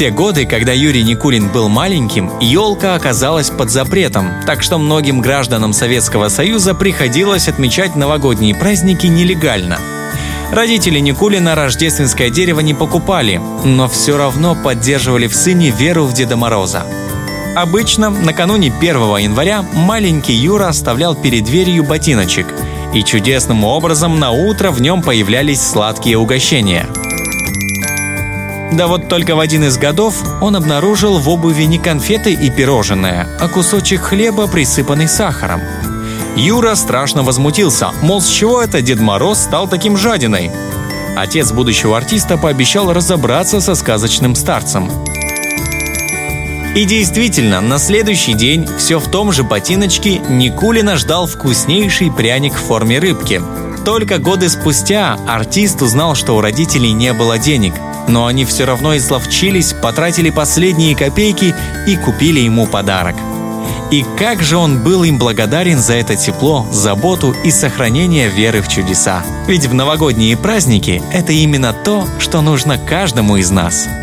те годы, когда Юрий Никулин был маленьким, елка оказалась под запретом, так что многим гражданам Советского Союза приходилось отмечать новогодние праздники нелегально. Родители Никулина рождественское дерево не покупали, но все равно поддерживали в сыне веру в Деда Мороза. Обычно накануне 1 января маленький Юра оставлял перед дверью ботиночек, и чудесным образом на утро в нем появлялись сладкие угощения – да вот только в один из годов он обнаружил в обуви не конфеты и пирожное, а кусочек хлеба, присыпанный сахаром. Юра страшно возмутился, мол, с чего это Дед Мороз стал таким жадиной? Отец будущего артиста пообещал разобраться со сказочным старцем. И действительно, на следующий день все в том же ботиночке Никулина ждал вкуснейший пряник в форме рыбки. Только годы спустя артист узнал, что у родителей не было денег – но они все равно изловчились, потратили последние копейки и купили ему подарок. И как же он был им благодарен за это тепло, заботу и сохранение веры в чудеса. Ведь в новогодние праздники это именно то, что нужно каждому из нас –